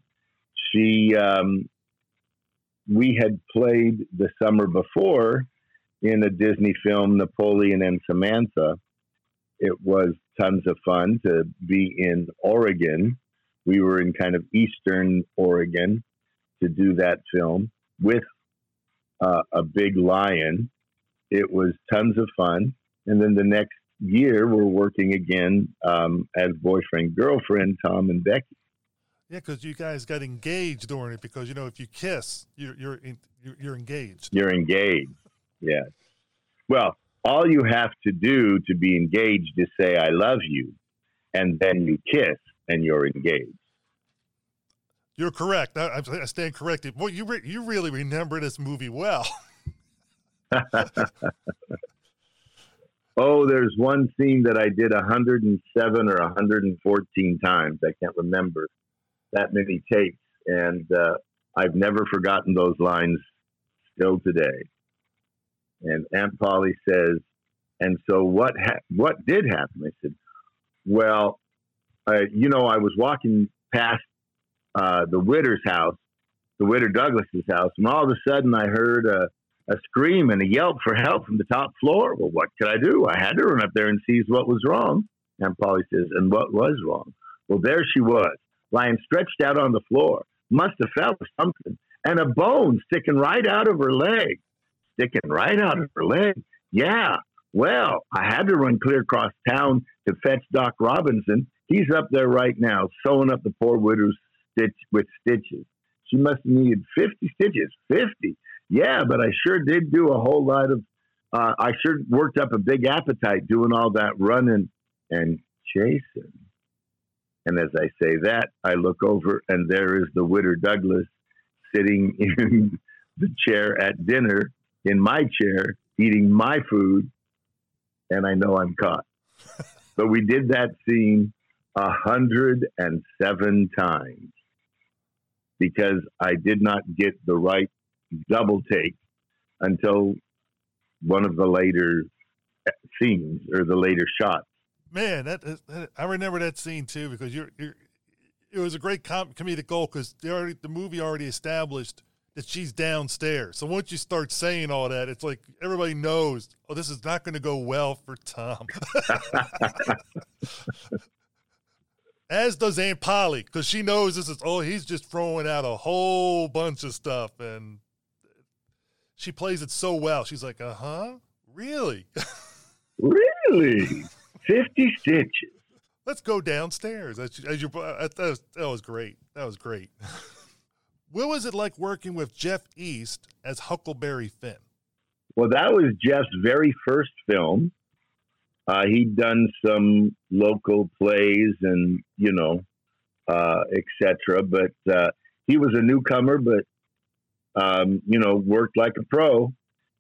She, um, we had played the summer before in a Disney film, Napoleon and Samantha. It was tons of fun to be in Oregon. We were in kind of eastern Oregon to do that film with uh, a big lion. It was tons of fun. And then the next year, we're working again um, as boyfriend girlfriend, Tom and Becky. Yeah, because you guys got engaged during it. Because you know, if you kiss, you're you're in, you're engaged. You're engaged. Yeah. Well, all you have to do to be engaged is say "I love you," and then you kiss, and you're engaged. You're correct. I, I stand corrected. Boy, you re- you really remember this movie well. Oh, there's one scene that I did 107 or 114 times. I can't remember that many takes, and uh, I've never forgotten those lines still today. And Aunt Polly says, "And so what? Ha- what did happen?" I said, "Well, uh, you know, I was walking past uh, the Widder's house, the Widder Douglas's house, and all of a sudden I heard a." a scream and a yelp for help from the top floor. Well, what could I do? I had to run up there and see what was wrong. And Polly says, And what was wrong? Well, there she was, lying stretched out on the floor. Must have fell or something. And a bone sticking right out of her leg. Sticking right out of her leg. Yeah. Well, I had to run clear across town to fetch Doc Robinson. He's up there right now, sewing up the poor widow's stitch with stitches. She must have needed 50 stitches. 50. Yeah, but I sure did do a whole lot of. Uh, I sure worked up a big appetite doing all that running and chasing. And as I say that, I look over and there is the Widder Douglas sitting in the chair at dinner, in my chair, eating my food, and I know I'm caught. but we did that scene a hundred and seven times because I did not get the right double take until one of the later scenes or the later shots. Man, that, that I remember that scene too because you're, you're it was a great com- comedic goal because the movie already established that she's downstairs. So once you start saying all that, it's like everybody knows, oh, this is not going to go well for Tom. As does Aunt Polly, because she knows this is oh, he's just throwing out a whole bunch of stuff, and she plays it so well. She's like, uh huh, really, really, fifty stitches. Let's go downstairs. As, as you, uh, that was, that was great. That was great. what was it like working with Jeff East as Huckleberry Finn? Well, that was Jeff's very first film. Uh, he'd done some local plays and you know, uh, etc. But uh, he was a newcomer, but um, you know, worked like a pro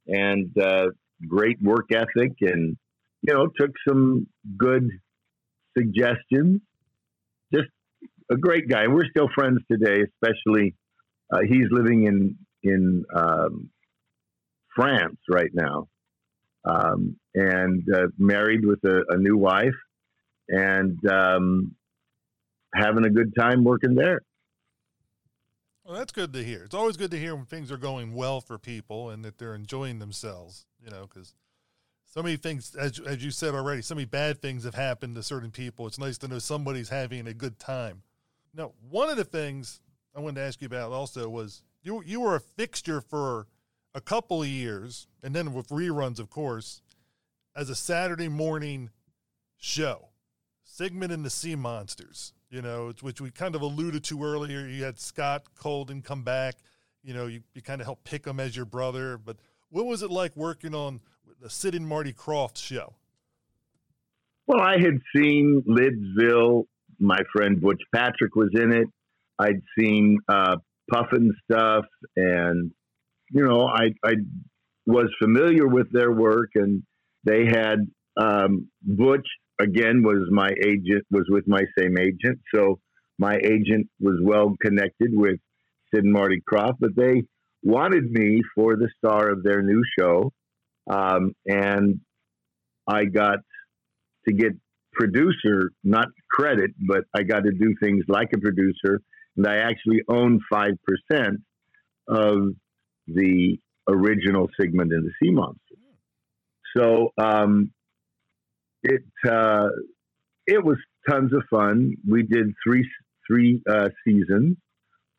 and uh, great work ethic and, you know, took some good suggestions. Just a great guy. We're still friends today, especially uh, he's living in, in um, France right now. um, and uh, married with a, a, new wife, and um, having a good time working there. Well, that's good to hear. It's always good to hear when things are going well for people and that they're enjoying themselves. You know, because so many things, as as you said already, so many bad things have happened to certain people. It's nice to know somebody's having a good time. Now, one of the things I wanted to ask you about also was you you were a fixture for a couple of years, and then with reruns, of course, as a Saturday morning show, Sigmund and the Sea Monsters. You know, which we kind of alluded to earlier. You had Scott Kolden come back. You know, you, you kind of helped pick him as your brother. But what was it like working on the Sid and Marty Krofft show? Well, I had seen Lidsville. My friend Butch Patrick was in it. I'd seen uh, Puffin stuff, and you know, I I was familiar with their work, and they had um, Butch again was my agent was with my same agent, so my agent was well connected with Sid and Marty Krofft, but they wanted me for the star of their new show, um, and I got to get producer, not credit, but I got to do things like a producer, and I actually own five percent of the original Sigmund and the Sea Monster. So um, it uh, it was tons of fun. We did three three uh, seasons.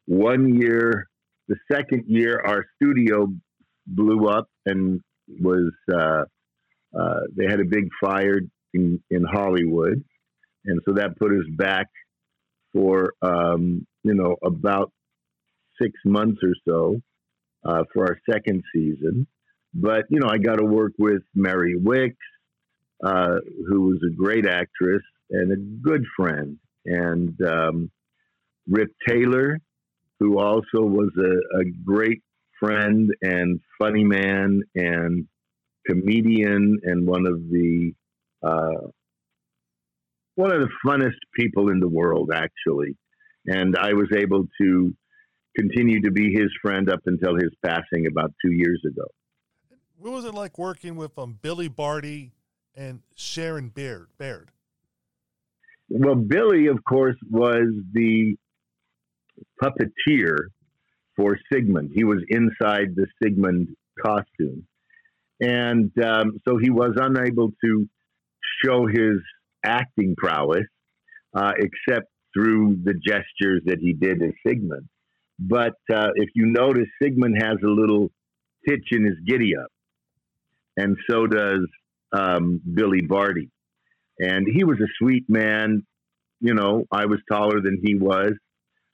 One year, the second year, our studio blew up and was uh, uh they had a big fire in, in Hollywood, and so that put us back for um, you know about six months or so uh, for our second season. But you know, I got to work with Mary Wickes, uh, who was a great actress and a good friend, and um, Rip Taylor, who also was a, a great friend and funny man and comedian and one of the uh, one of the funnest people in the world, actually. And I was able to continue to be his friend up until his passing about two years ago. What was it like working with um, Billy Barty and Sharon Baird? Baird. Well, Billy, of course, was the puppeteer for Sigmund. He was inside the Sigmund costume. And um, so he was unable to show his acting prowess, uh, except through the gestures that he did as Sigmund. But uh, if you notice, Sigmund has a little hitch in his giddy up, and so does um, Billy Barty. And he was a sweet man. You know, I was taller than he was,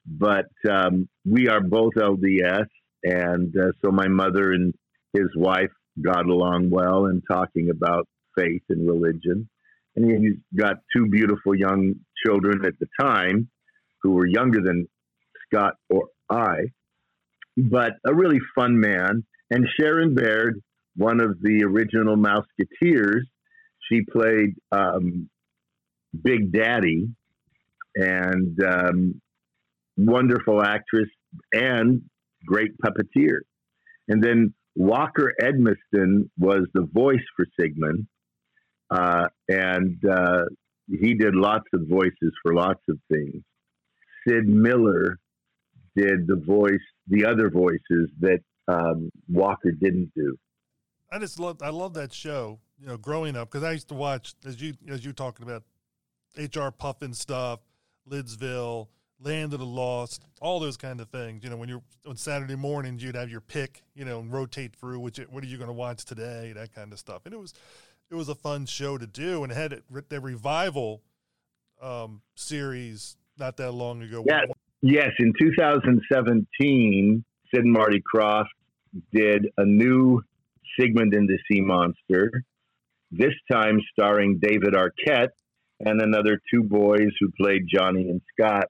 but um, we are both LDS. And uh, so my mother and his wife got along well in talking about faith and religion. And he's got two beautiful young children at the time who were younger than Scott or I, but a really fun man. And Sharon Baird, one of the original Mouseketeers, she played um, Big Daddy and um, wonderful actress and great puppeteer. And then Walker Edmiston was the voice for Sigmund, uh, and uh, he did lots of voices for lots of things. Sid Miller did the voice, the other voices that um, Walker didn't do. I just love, I love that show. You know, growing up because I used to watch as you as you talking about HR Pufnstuf, Lidsville, Land of the Lost, all those kind of things. You know, when you're on Saturday mornings, you'd have your pick, you know, and rotate through which what are you going to watch today, that kind of stuff. And it was it was a fun show to do, and it had the revival um, series not that long ago. Yeah, Yes, in 2017, Sid and Marty Krofft did a new Sigmund and the Sea Monster, this time starring David Arquette and another two boys who played Johnny and Scott.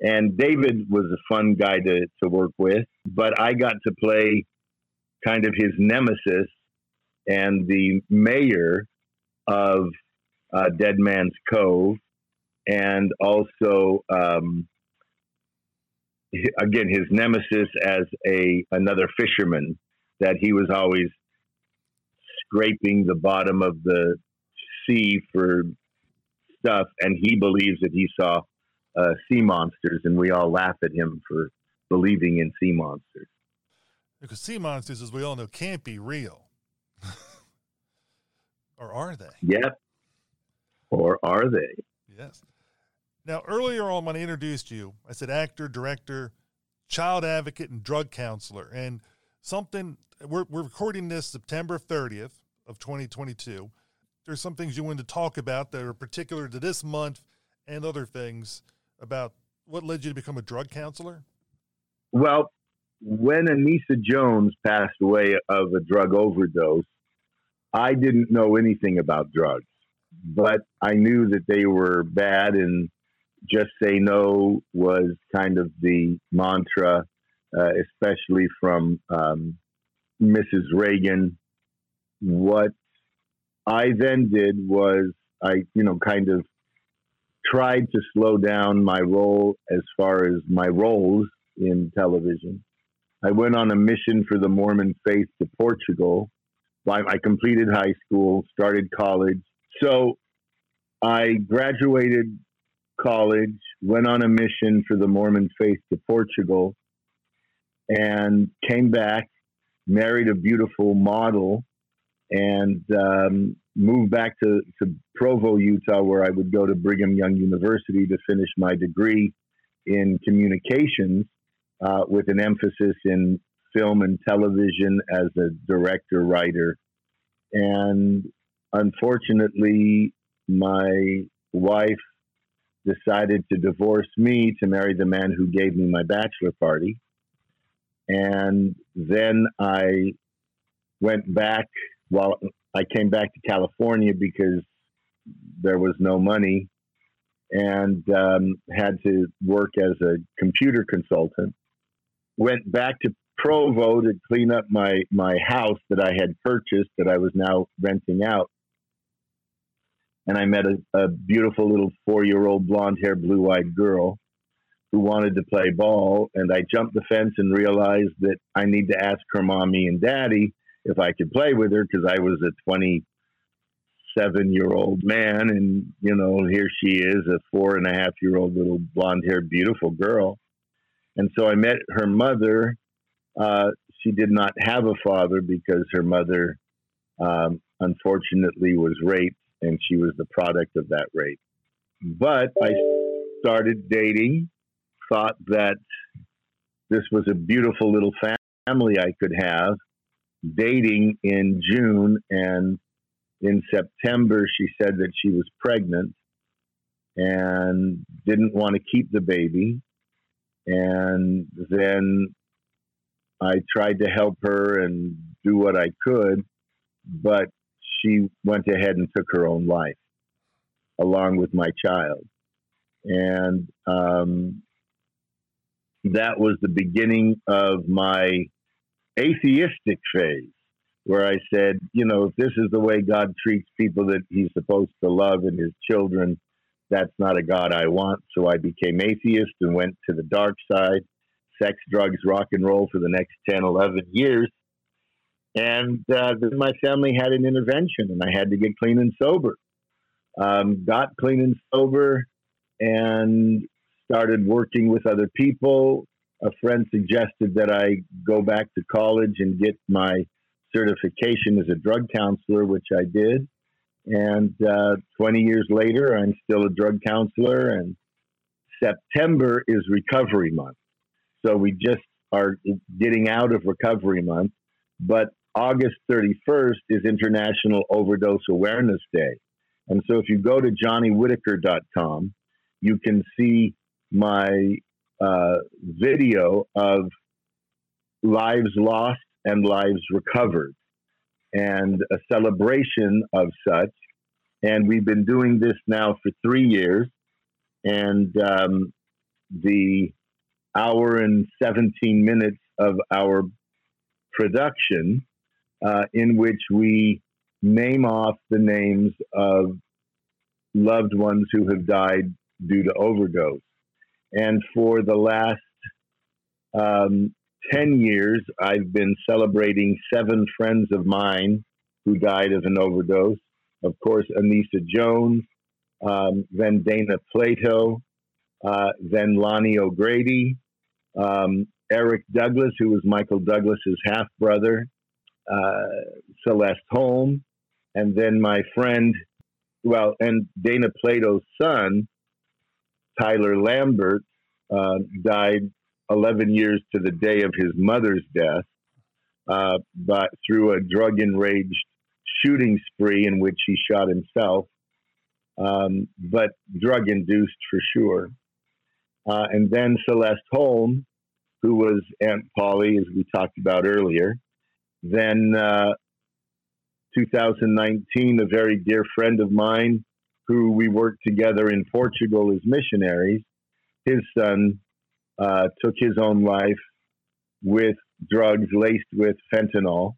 And David was a fun guy to, to work with, but I got to play kind of his nemesis and the mayor of uh, Dead Man's Cove, and also um, again his nemesis as a another fisherman that he was always scraping the bottom of the sea for stuff, and he believes that he saw uh, sea monsters, and we all laugh at him for believing in sea monsters. Because sea monsters, as we all know, can't be real. Or are they? Yep. Or are they? Yes. Now, earlier on when I introduced you, I said actor, director, child advocate, and drug counselor. And something, we're, we're recording this September 30th of 2022. There's some things you wanted to talk about that are particular to this month and other things about what led you to become a drug counselor. Well, when Anissa Jones passed away of a drug overdose, I didn't know anything about drugs, but I knew that they were bad and just say no was kind of the mantra, uh, especially from um, Mrs. Reagan. What I then did was I, you know, kind of tried to slow down my role as far as my roles in television. I went on a mission for the Mormon faith to Portugal. I completed high school, started college. So I graduated college, went on a mission for the Mormon faith to Portugal, and came back, married a beautiful model, and um, moved back to, to Provo, Utah, where I would go to Brigham Young University to finish my degree in communications uh, with an emphasis in film and television as a director, writer. And unfortunately, my wife decided to divorce me to marry the man who gave me my bachelor party. And then I went back while I came back to California because there was no money and um, had to work as a computer consultant. Went back to Provo to clean up my, my house that I had purchased that I was now renting out and I met a, a beautiful little four year old blonde haired, blue eyed girl who wanted to play ball. And I jumped the fence and realized that I need to ask her mommy and daddy if I could play with her because I was a 27 year old man. And, you know, here she is, a four and a half year old little blonde haired, beautiful girl. And so I met her mother. Uh, she did not have a father because her mother, um, unfortunately, was raped and she was the product of that rape. But I started dating, thought that this was a beautiful little family I could have, dating in June, and in September she said that she was pregnant and didn't want to keep the baby. And then I tried to help her and do what I could, but she went ahead and took her own life along with my child. And um, that was the beginning of my atheistic phase, where I said, you know, if this is the way God treats people that he's supposed to love and his children, that's not a God I want. So I became atheist and went to the dark side, sex, drugs, rock and roll for the next 10, 11 years. And uh, then my family had an intervention, and I had to get clean and sober. Um, got clean and sober, and started working with other people. A friend suggested that I go back to college and get my certification as a drug counselor, which I did. And uh, 20 years later, I'm still a drug counselor, and September is recovery month. So we just are getting out of recovery month. But August 31st is International Overdose Awareness Day. And so if you go to johnnywhitaker.com, you can see my uh, video of lives lost and lives recovered and a celebration of such. And we've been doing this now for three years. And um, the hour and 17 minutes of our production uh, in which we name off the names of loved ones who have died due to overdose. And for the last um, 10 years, I've been celebrating seven friends of mine who died of an overdose. Of course, Anissa Jones, um, then Dana Plato, uh, then Lani O'Grady, um, Eric Douglas, who was Michael Douglas's half brother, uh, Celeste Holm, and then my friend, well, and Dana Plato's son, Tyler Lambert, uh, died 11 years to the day of his mother's death, uh, but through a drug enraged shooting spree in which he shot himself, um, but drug induced for sure. Uh, and then Celeste Holm, who was Aunt Polly, as we talked about earlier. Then uh, 2019, a very dear friend of mine who we worked together in Portugal as missionaries, his son uh, took his own life with drugs laced with fentanyl.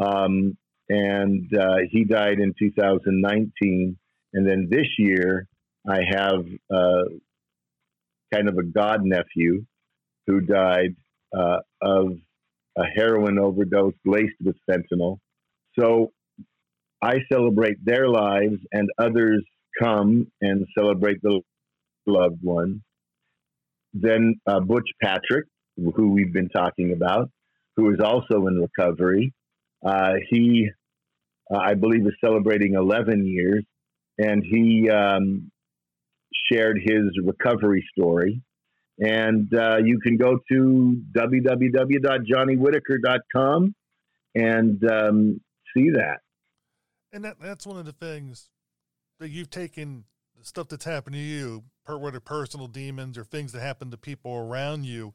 Um, and uh, he died in 2019. And then this year, I have uh, kind of a god nephew who died uh, of a heroin overdose laced with fentanyl. So I celebrate their lives, and others come and celebrate the loved one. Then uh, Butch Patrick, who we've been talking about, who is also in recovery. Uh, he, uh, I believe, is celebrating 11 years, and he um, shared his recovery story. And uh, you can go to www.johnnywhitaker.com and um, see that. And that, that's one of the things that you've taken stuff that's happened to you, whether personal demons or things that happen to people around you,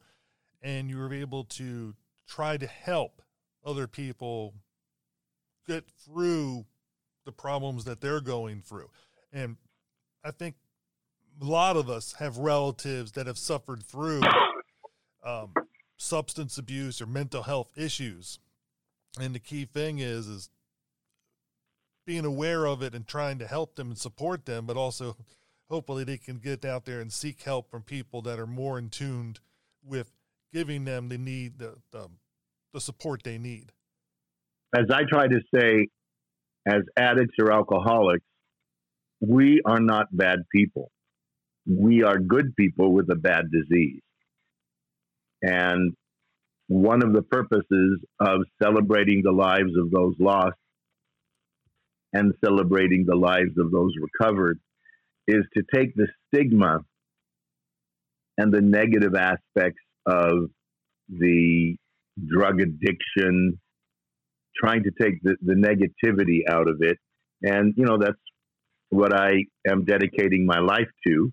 and you were able to try to help other people get through the problems that they're going through. And I think a lot of us have relatives that have suffered through um, substance abuse or mental health issues. And the key thing is, is being aware of it and trying to help them and support them, but also hopefully they can get out there and seek help from people that are more in tuned with giving them the need the, the, the support they need. As I try to say, as addicts or alcoholics, we are not bad people. We are good people with a bad disease. And one of the purposes of celebrating the lives of those lost and celebrating the lives of those recovered is to take the stigma and the negative aspects of the drug addiction, trying to take the, the negativity out of it. And, you know, that's what I am dedicating my life to.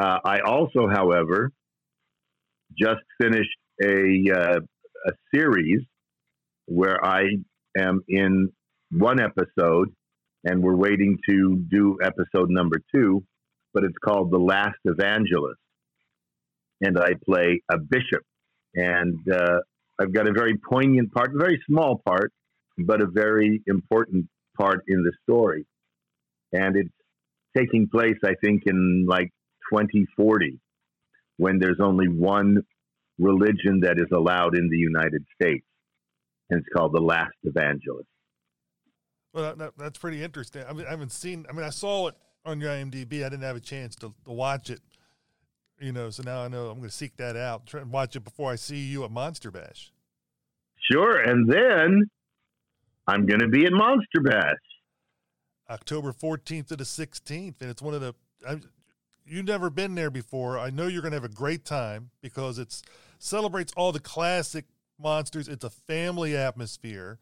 Uh, I also, however, just finished a, uh, a series where I am in one episode, and we're waiting to do episode number two, but it's called The Last Evangelist. And I play a bishop. And uh, I've got a very poignant part, a very small part, but a very important part in the story. And it's taking place, I think, in like 2040, when there's only one religion that is allowed in the United States. And it's called The Last Evangelist. Well, that, that's pretty interesting. I mean, I haven't seen. I mean, I saw it on your IMDb. I didn't have a chance to, to watch it. You know, so now I know I'm going to seek that out. Try and watch it before I see you at Monster Bash. Sure, and then I'm going to be at Monster Bash. October 14th to the 16th, and it's one of the. I, you've never been there before. I know you're going to have a great time because it's celebrates all the classic monsters. It's a family atmosphere.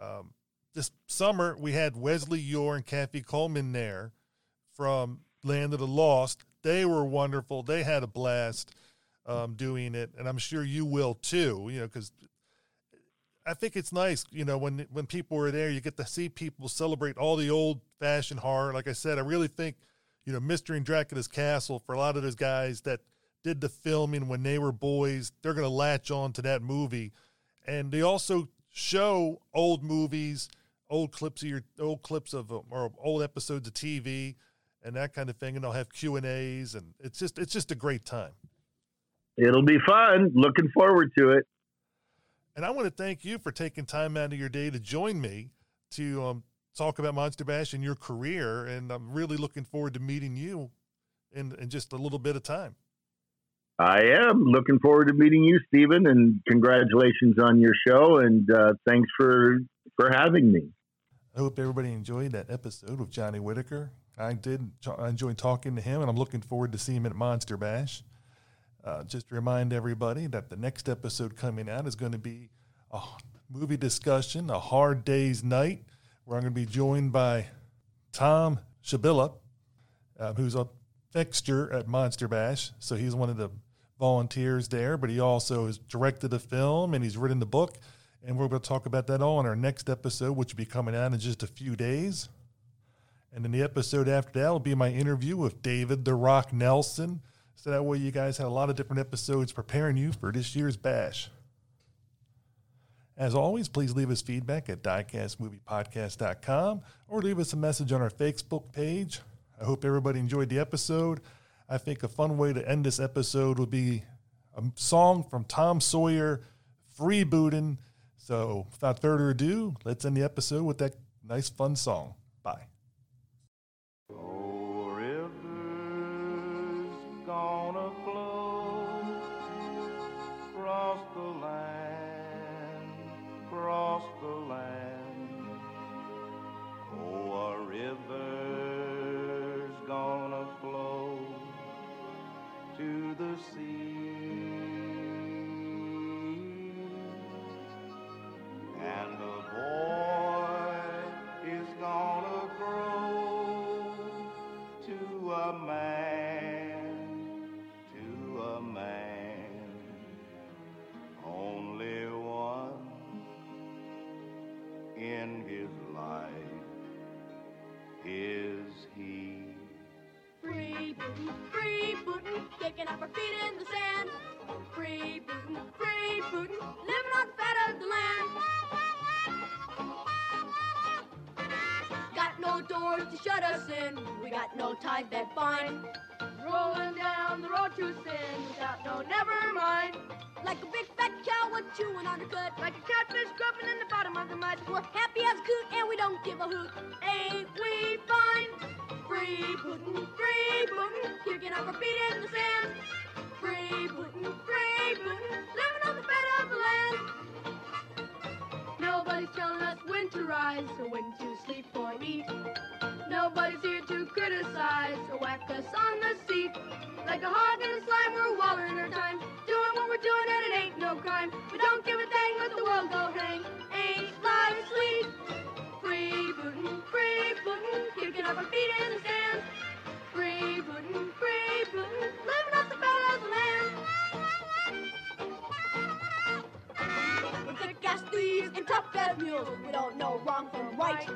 Um, this summer we had Wesley Eure and Kathy Coleman there from Land of the Lost. They were wonderful. They had a blast um, doing it, and I'm sure you will too. You know, because I think it's nice. You know, when when people are there, you get to see people celebrate all the old fashioned horror. Like I said, I really think you know Mystery in Dracula's Castle for a lot of those guys that did the filming when they were boys. They're going to latch on to that movie, and they also show old movies old clips of your old clips of or old episodes of TV and that kind of thing, and they'll have Q and A's, and it's just it's just a great time. It'll be fun. Looking forward to it. And I want to thank you for taking time out of your day to join me to um, talk about Monster Bash and your career. And I'm really looking forward to meeting you in, in just a little bit of time. I am looking forward to meeting you, Steven, and congratulations on your show. And uh, thanks for for having me. I hope everybody enjoyed that episode with Johnny Whitaker. I did. I enjoyed talking to him, and I'm looking forward to seeing him at Monster Bash. Uh, just to remind everybody that the next episode coming out is going to be a movie discussion, a hard day's night, where I'm going to be joined by Tom Shabilla, uh, who's a fixture at Monster Bash. So he's one of the volunteers there, but he also has directed the film and he's written the book. And we're going to talk about that all in our next episode, which will be coming out in just a few days. And then the episode after that will be my interview with David The Rock Nelson. So that way you guys had a lot of different episodes preparing you for this year's bash. As always, please leave us feedback at diecastmoviepodcast.com or leave us a message on our Facebook page. I hope everybody enjoyed the episode. I think a fun way to end this episode would be a song from Tom Sawyer, Freebootin'. So without further ado, let's end the episode with that nice, fun song. Bye. Doors to shut us in, we got no ties that bind. Rolling down the road to sin without no never mind. Like a big fat cow, we're chewing on the cut. Like a catfish grubbing in the bottom of the mud. We're happy as a coot and we don't give a hoot. Ain't we fine? Free bootin', free bootin', kicking up our feet in the sand. We don't know wrong from right.